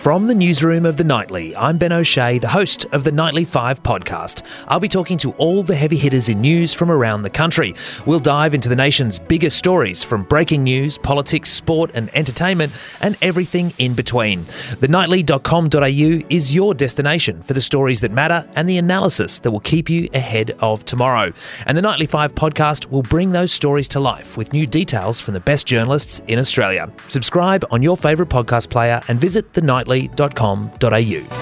From the newsroom of The Nightly, I'm Ben O'Shea, the host of the Nightly 5 podcast. I'll be talking to all the heavy hitters in news from around the country. We'll dive into the nation's biggest stories from breaking news, politics, sport, and entertainment, and everything in between. The TheNightly.com.au is your destination for the stories that matter and the analysis that will keep you ahead of tomorrow. And the Nightly 5 podcast will bring those stories to life with new details from the best journalists in Australia. Subscribe on your favourite podcast player and visit thenightly.com.au.